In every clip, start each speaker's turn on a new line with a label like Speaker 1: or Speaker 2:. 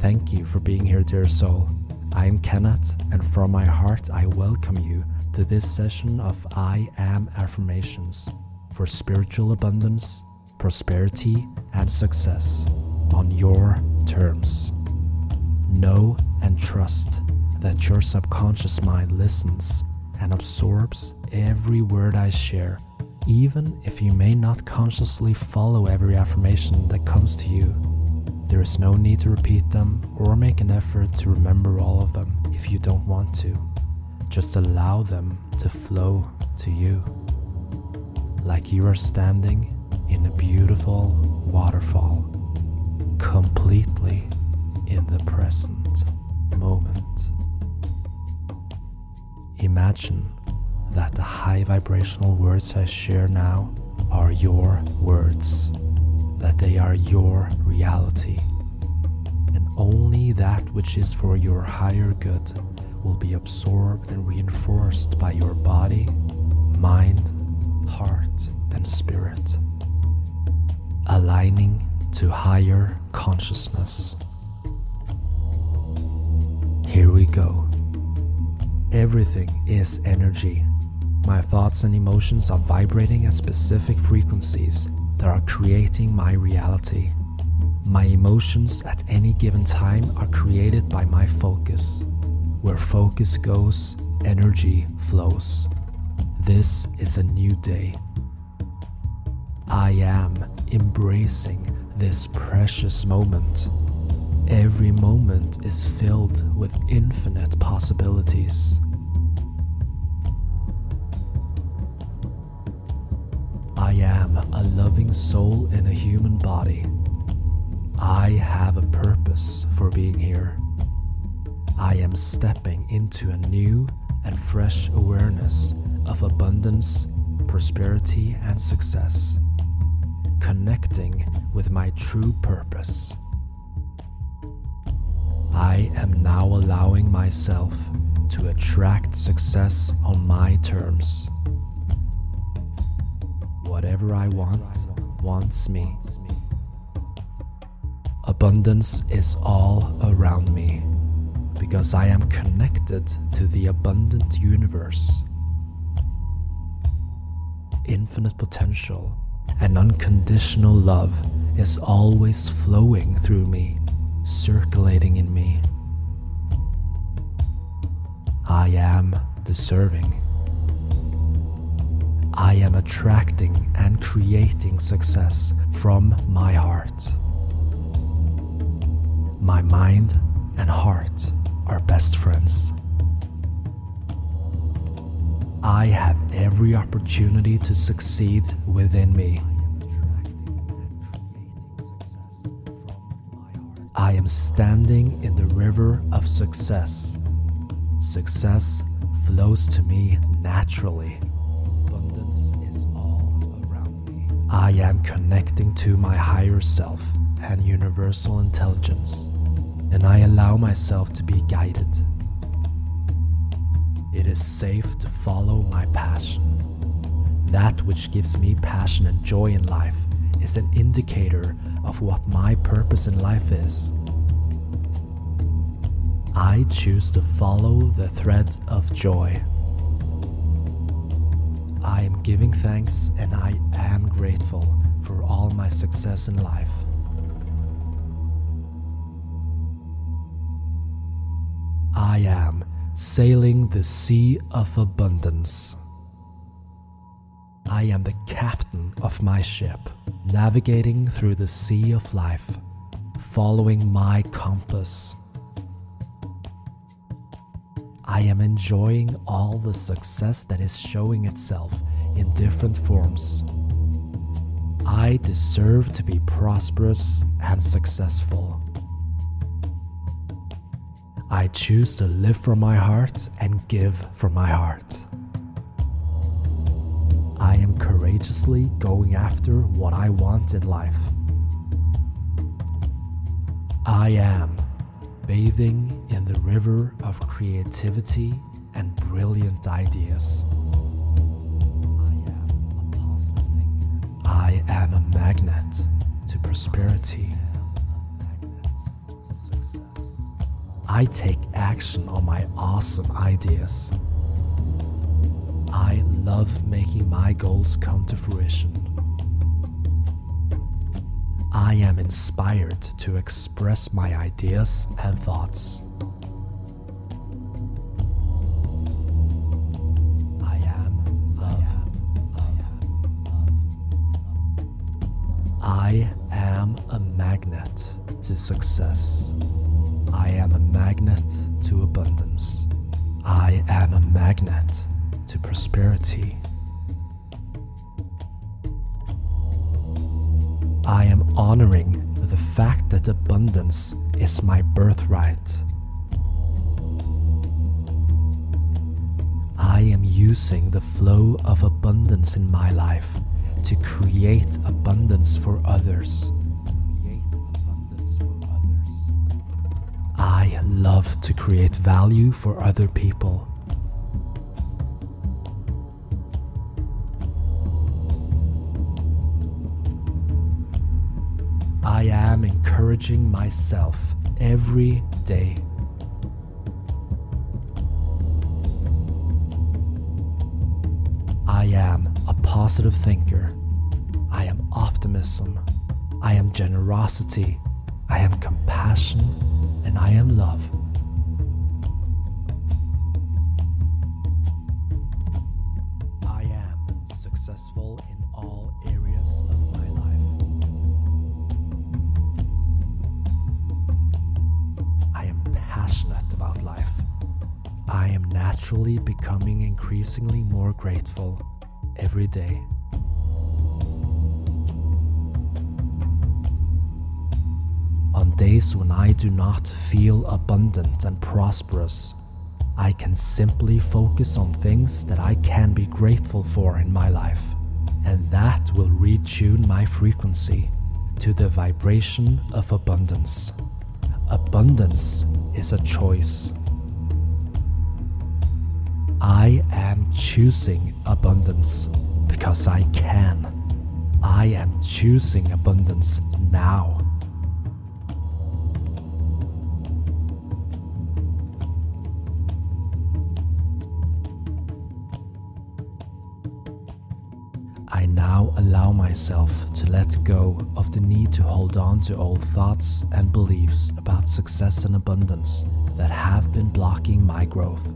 Speaker 1: Thank you for being here, dear soul. I am Kenneth, and from my heart, I welcome you to this session of I Am Affirmations for spiritual abundance, prosperity, and success on your terms. Know and trust that your subconscious mind listens and absorbs every word I share, even if you may not consciously follow every affirmation that comes to you. There is no need to repeat them or make an effort to remember all of them if you don't want to. Just allow them to flow to you. Like you are standing in a beautiful waterfall, completely in the present moment. Imagine that the high vibrational words I share now are your words, that they are your reality, and only that which is for your higher good will be absorbed and reinforced by your body, mind, heart, and spirit, aligning to higher consciousness. Here we go. Everything is energy. My thoughts and emotions are vibrating at specific frequencies that are creating my reality. My emotions at any given time are created by my focus. Where focus goes, energy flows. This is a new day. I am embracing this precious moment. Every moment is filled with infinite possibilities. Am a loving soul in a human body. I have a purpose for being here. I am stepping into a new and fresh awareness of abundance, prosperity, and success, connecting with my true purpose. I am now allowing myself to attract success on my terms. Whatever I want wants me. Abundance is all around me because I am connected to the abundant universe. Infinite potential and unconditional love is always flowing through me, circulating in me. I am deserving. I am attracting and creating success from my heart. My mind and heart are best friends. I have every opportunity to succeed within me. I am standing in the river of success. Success flows to me naturally. I am connecting to my higher self and universal intelligence, and I allow myself to be guided. It is safe to follow my passion. That which gives me passion and joy in life is an indicator of what my purpose in life is. I choose to follow the thread of joy. I am giving thanks and I am grateful for all my success in life. I am sailing the sea of abundance. I am the captain of my ship, navigating through the sea of life, following my compass. I am enjoying all the success that is showing itself in different forms. I deserve to be prosperous and successful. I choose to live from my heart and give from my heart. I am courageously going after what I want in life. I am bathing in the river of creativity and brilliant ideas. I am a magnet to prosperity. I take action on my awesome ideas. I love making my goals come to fruition. I am inspired to express my ideas and thoughts. I am love. I am a magnet to success. I am a magnet to abundance. I am a magnet to prosperity. I am honoring the fact that abundance is my birthright. I am using the flow of abundance in my life to create abundance for others. I love to create value for other people. I am encouraging myself every day. I am a positive thinker. I am optimism. I am generosity. I am compassion. And I am love. Am naturally becoming increasingly more grateful every day. On days when I do not feel abundant and prosperous, I can simply focus on things that I can be grateful for in my life, and that will retune my frequency to the vibration of abundance. Abundance is a choice. I am choosing abundance because I can. I am choosing abundance now. I now allow myself to let go of the need to hold on to old thoughts and beliefs about success and abundance that have been blocking my growth.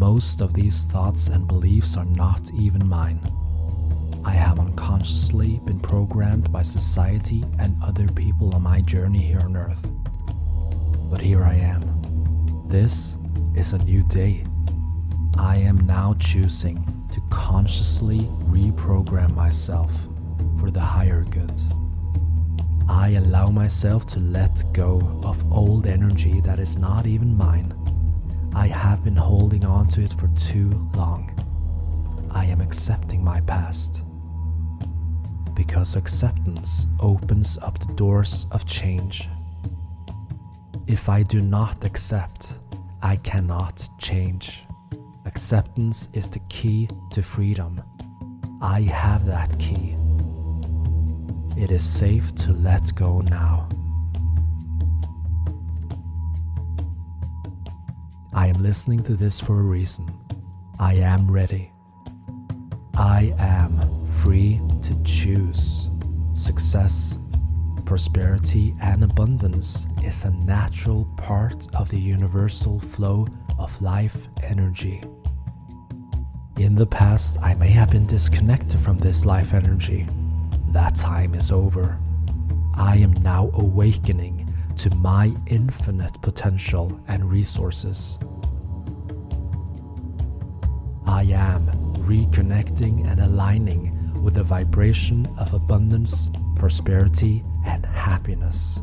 Speaker 1: Most of these thoughts and beliefs are not even mine. I have unconsciously been programmed by society and other people on my journey here on earth. But here I am. This is a new day. I am now choosing to consciously reprogram myself for the higher good. I allow myself to let go of old energy that is not even mine. I have been holding on to it for too long. I am accepting my past. Because acceptance opens up the doors of change. If I do not accept, I cannot change. Acceptance is the key to freedom. I have that key. It is safe to let go now. Am listening to this for a reason. I am ready. I am free to choose. Success, prosperity, and abundance is a natural part of the universal flow of life energy. In the past, I may have been disconnected from this life energy. That time is over. I am now awakening to my infinite potential and resources. I am reconnecting and aligning with the vibration of abundance, prosperity, and happiness.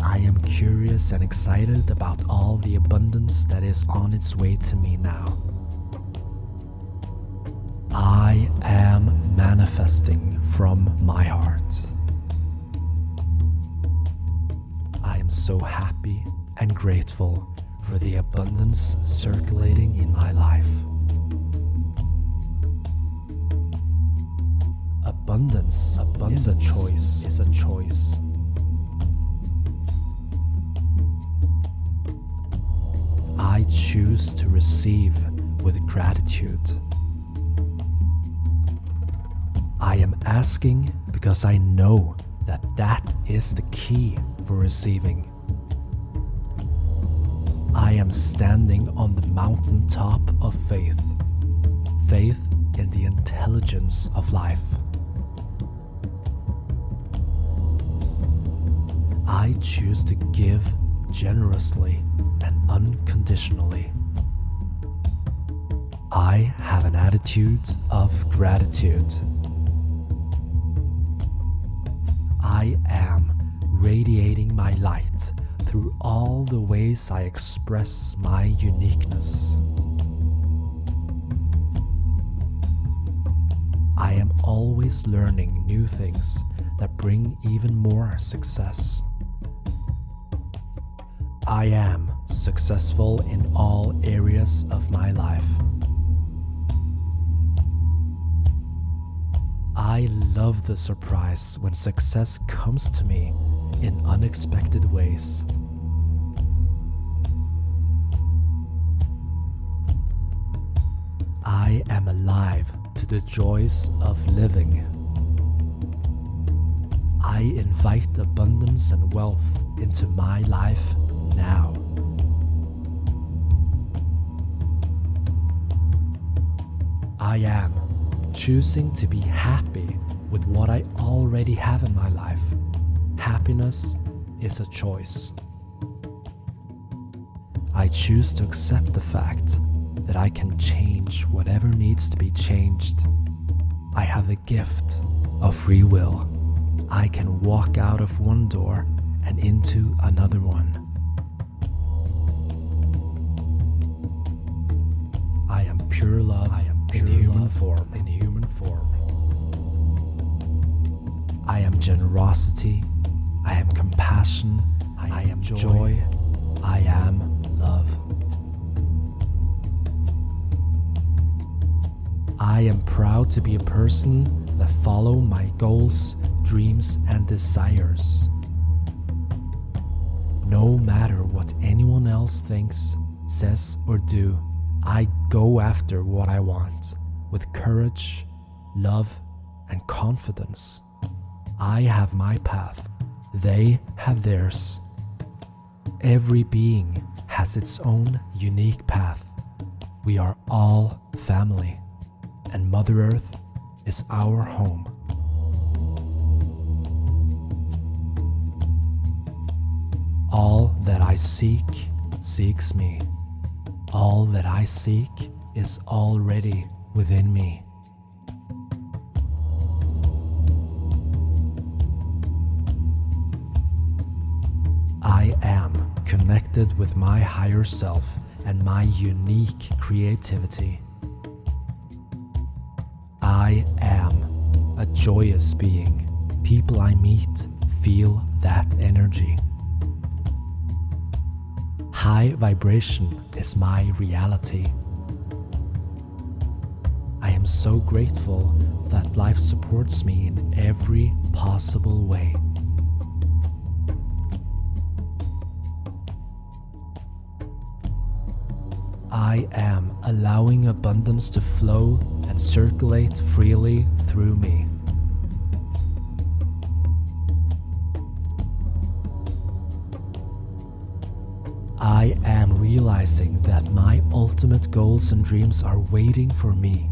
Speaker 1: I am curious and excited about all the abundance that is on its way to me now. I am manifesting from my heart. So happy and grateful for the abundance circulating in my life. abundance, abundance is a choice. Is a choice. I choose to receive with gratitude. I am asking because I know that that is the key for receiving. I am standing on the mountaintop of faith, faith in the intelligence of life. I choose to give generously and unconditionally. I have an attitude of gratitude. I am radiating my light through all the ways I express my uniqueness. I am always learning new things that bring even more success. I am successful in all areas of my life. I love the surprise when success comes to me in unexpected ways. I am alive to the joys of living. I invite abundance and wealth into my life now. I am choosing to be happy with what I already have in my life. Happiness is a choice. I choose to accept the fact that I can change whatever needs to be changed. I have a gift of free will. I can walk out of one door and into another one. I am pure love. I am pure in human form. In human form. I am generosity. I am compassion. I, I am joy. joy. I am love. I am proud to be a person that follow my goals, dreams and desires. No matter what anyone else thinks, says or do, I go after what I want with courage, love, and confidence. I have my path, they have theirs. Every being has its own unique path. We are all family, and Mother Earth is our home. All that I seek seeks me. All that I seek is already within me. I am connected with my higher self and my unique creativity. I am a joyous being. People I meet feel that energy. High vibration is my reality. I am so grateful that life supports me in every possible way. I am allowing abundance to flow and circulate freely through me. I am realizing that my ultimate goals and dreams are waiting for me.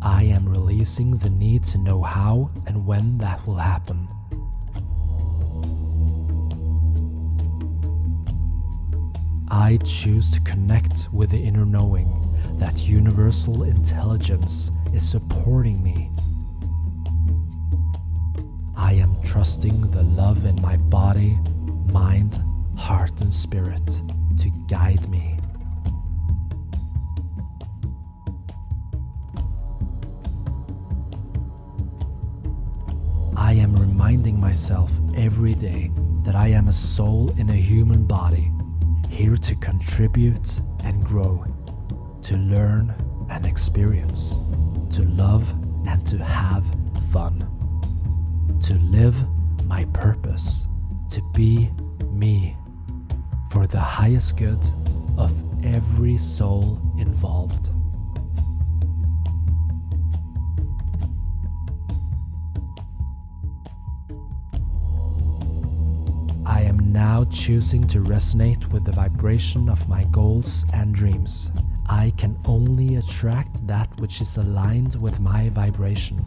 Speaker 1: I am releasing the need to know how and when that will happen. I choose to connect with the inner knowing that universal intelligence is supporting me. I am trusting the love in my body, mind, heart and spirit to guide me. I am reminding myself every day that I am a soul in a human body, here to contribute and grow, to learn and experience, to love and to have fun, to live my purpose, to be me for the highest good of every soul involved. I am now choosing to resonate with the vibration of my goals and dreams. I can only attract that which is aligned with my vibration.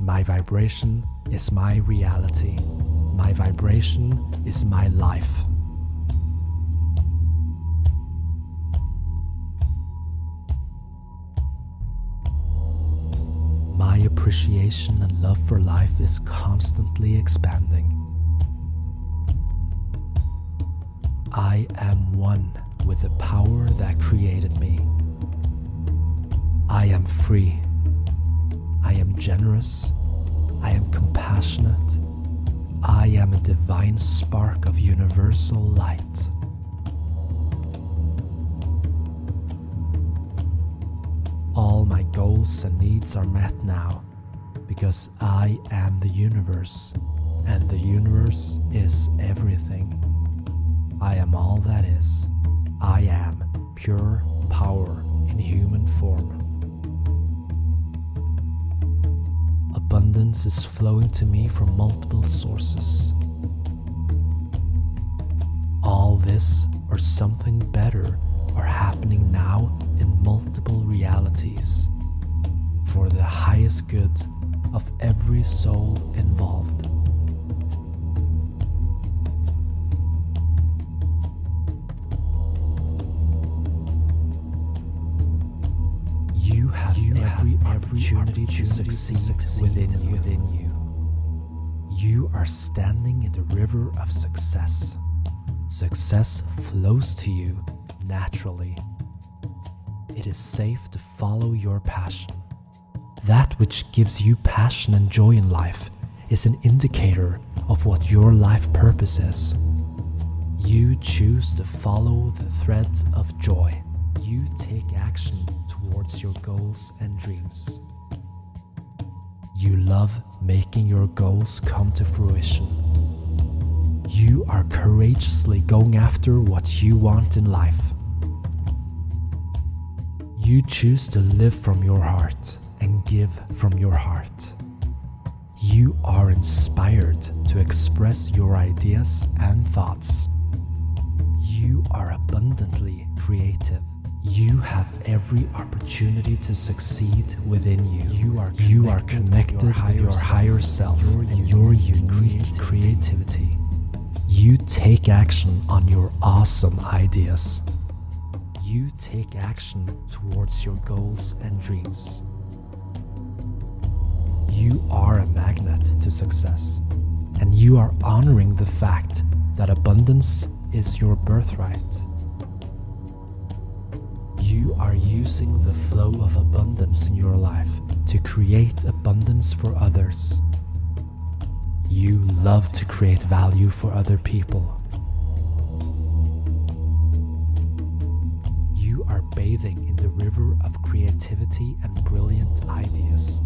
Speaker 1: My vibration is my reality. My vibration is my life. My appreciation and love for life is constantly expanding. I am one with the power that created me. I am free. I am generous. I am compassionate. I am a divine spark of universal light. All my goals and needs are met now because I am the universe and the universe is everything. I am all that is. I am pure power in human form. Abundance is flowing to me from multiple sources. All this or something better are happening now in multiple realities for the highest good of every soul involved. Every opportunity to succeed,
Speaker 2: succeed
Speaker 1: within, you.
Speaker 2: within
Speaker 1: you. You are standing in the river of success. Success flows to you naturally. It is safe to follow your passion. That which gives you passion and joy in life is an indicator of what your life purpose is. You choose to follow the threads of joy. You take action towards your goals and dreams. You love making your goals come to fruition. You are courageously going after what you want in life. You choose to live from your heart and give from your heart. You are inspired to express your ideas and thoughts. You are abundantly creative. You have every opportunity to succeed within you. You are you are connected with your higher self, and your unique creativity. You take action on your awesome ideas. You take action towards your goals and dreams. You are a magnet to success, and you are honoring the fact that abundance is your birthright. You are using the flow of abundance in your life to create abundance for others. You love to create value for other people. You are bathing in the river of creativity and brilliant ideas.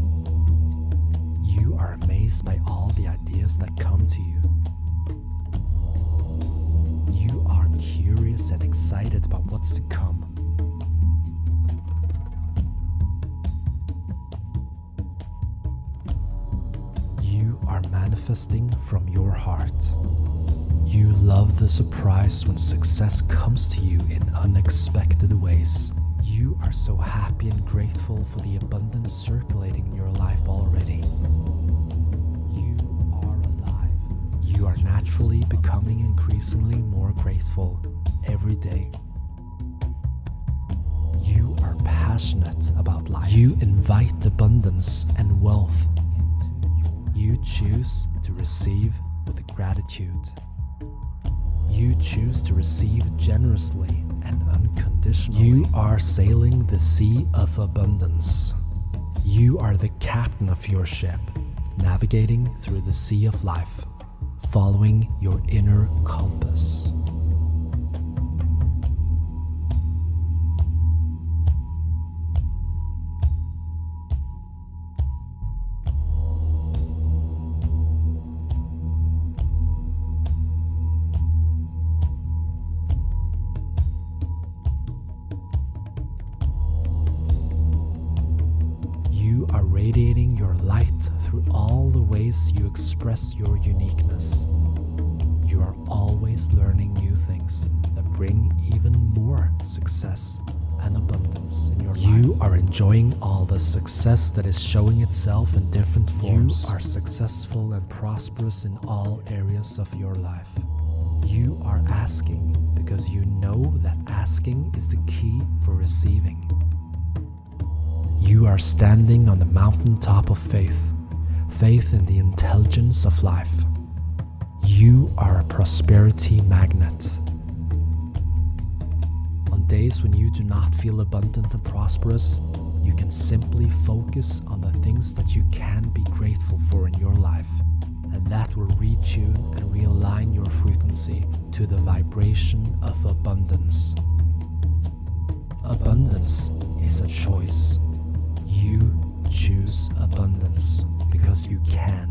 Speaker 1: You are amazed by all the ideas that come to you. You are curious and excited about what's to come. Manifesting from your heart. You love the surprise when success comes to you in unexpected ways. You are so happy and grateful for the abundance circulating in your life already. You are alive. You are naturally becoming increasingly more grateful every day. You are passionate about life. You invite abundance and wealth you choose to receive with gratitude. You choose to receive generously and unconditionally. You are sailing the sea of abundance. You are the captain of your ship, navigating through the sea of life, following your inner compass. Express your uniqueness. You are always learning new things that bring even more success and abundance in your life. You are enjoying all the success that is showing itself in different forms. You are successful and prosperous in all areas of your life. You are asking because you know that asking is the key for receiving. You are standing on the mountaintop of faith, faith in the intelligence of life. You are a prosperity magnet. On days when you do not feel abundant and prosperous, you can simply focus on the things that you can be grateful for in your life, and that will retune and realign your frequency to the vibration of abundance. Abundance is a choice. You choose abundance because you can.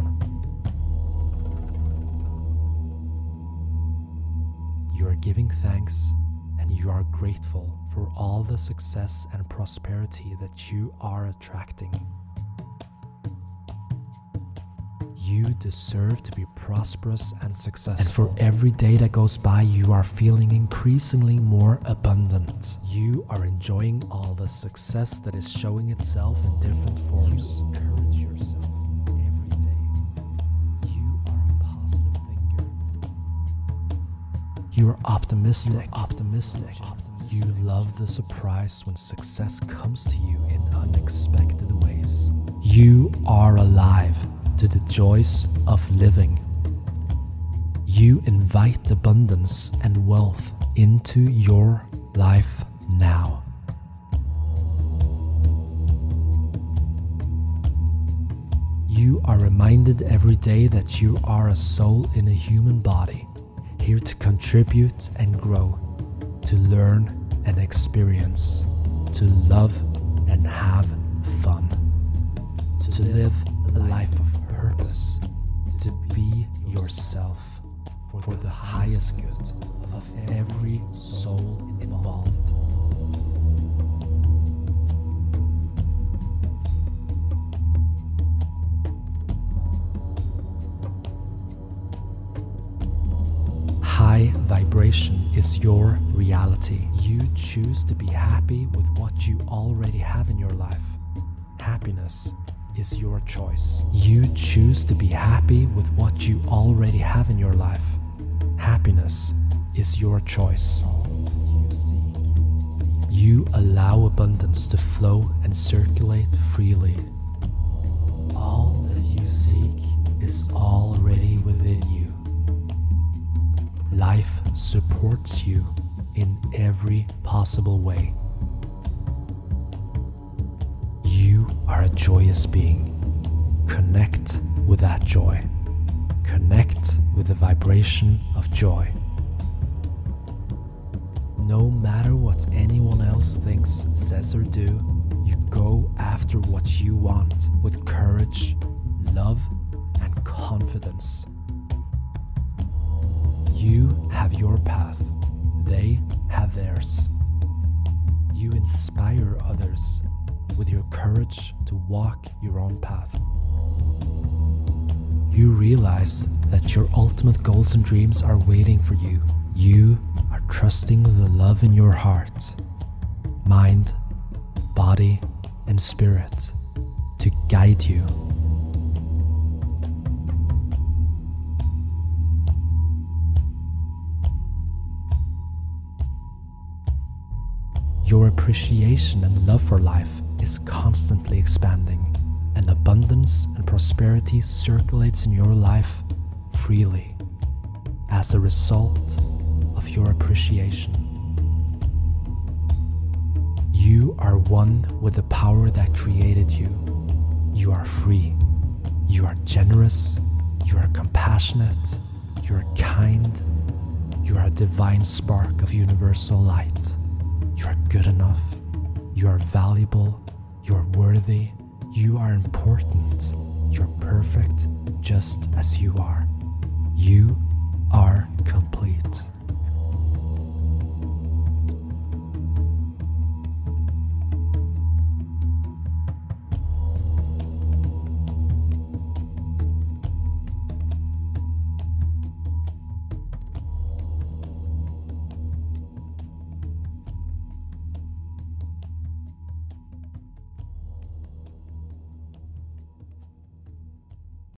Speaker 1: You are giving thanks and you are grateful for all the success and prosperity that you are attracting. You deserve to be prosperous and successful. And for every day that goes by, you are feeling increasingly more abundant. You are enjoying all the success that is showing itself in different forms. You encourage yourself You are optimistic. Optimistic. You love the surprise when success comes to you in unexpected ways. You are alive to the joys of living. You invite abundance and wealth into your life now. You are reminded every day that you are a soul in a human body, here to contribute and grow, to learn and experience, to love and have fun, to live a life of purpose to be yourself for the highest good of every soul involved. High vibration is your reality. You choose to be happy with what you already have in your life. Happiness is your choice. You choose to be happy with what you already have in your life. Happiness is your choice. You allow abundance to flow and circulate freely. All that you seek is already within you. Life supports you in every possible way. You are a joyous being. Connect with that joy. Connect with the vibration of joy. No matter what anyone else thinks, says, or do, you go after what you want with courage, love, and confidence. You have your path, they have theirs. You inspire others with your courage to walk your own path. You realize that your ultimate goals and dreams are waiting for you. You are trusting the love in your heart, mind, body, and spirit to guide you. Your appreciation and love for life is constantly expanding, and abundance and prosperity circulates in your life freely as a result of your appreciation. You are one with the power that created you. You are free. You are generous. You are compassionate. You are kind. You are a divine spark of universal light. You are good enough. You are valuable. You are worthy. You are important. You're perfect just as you are. You are complete.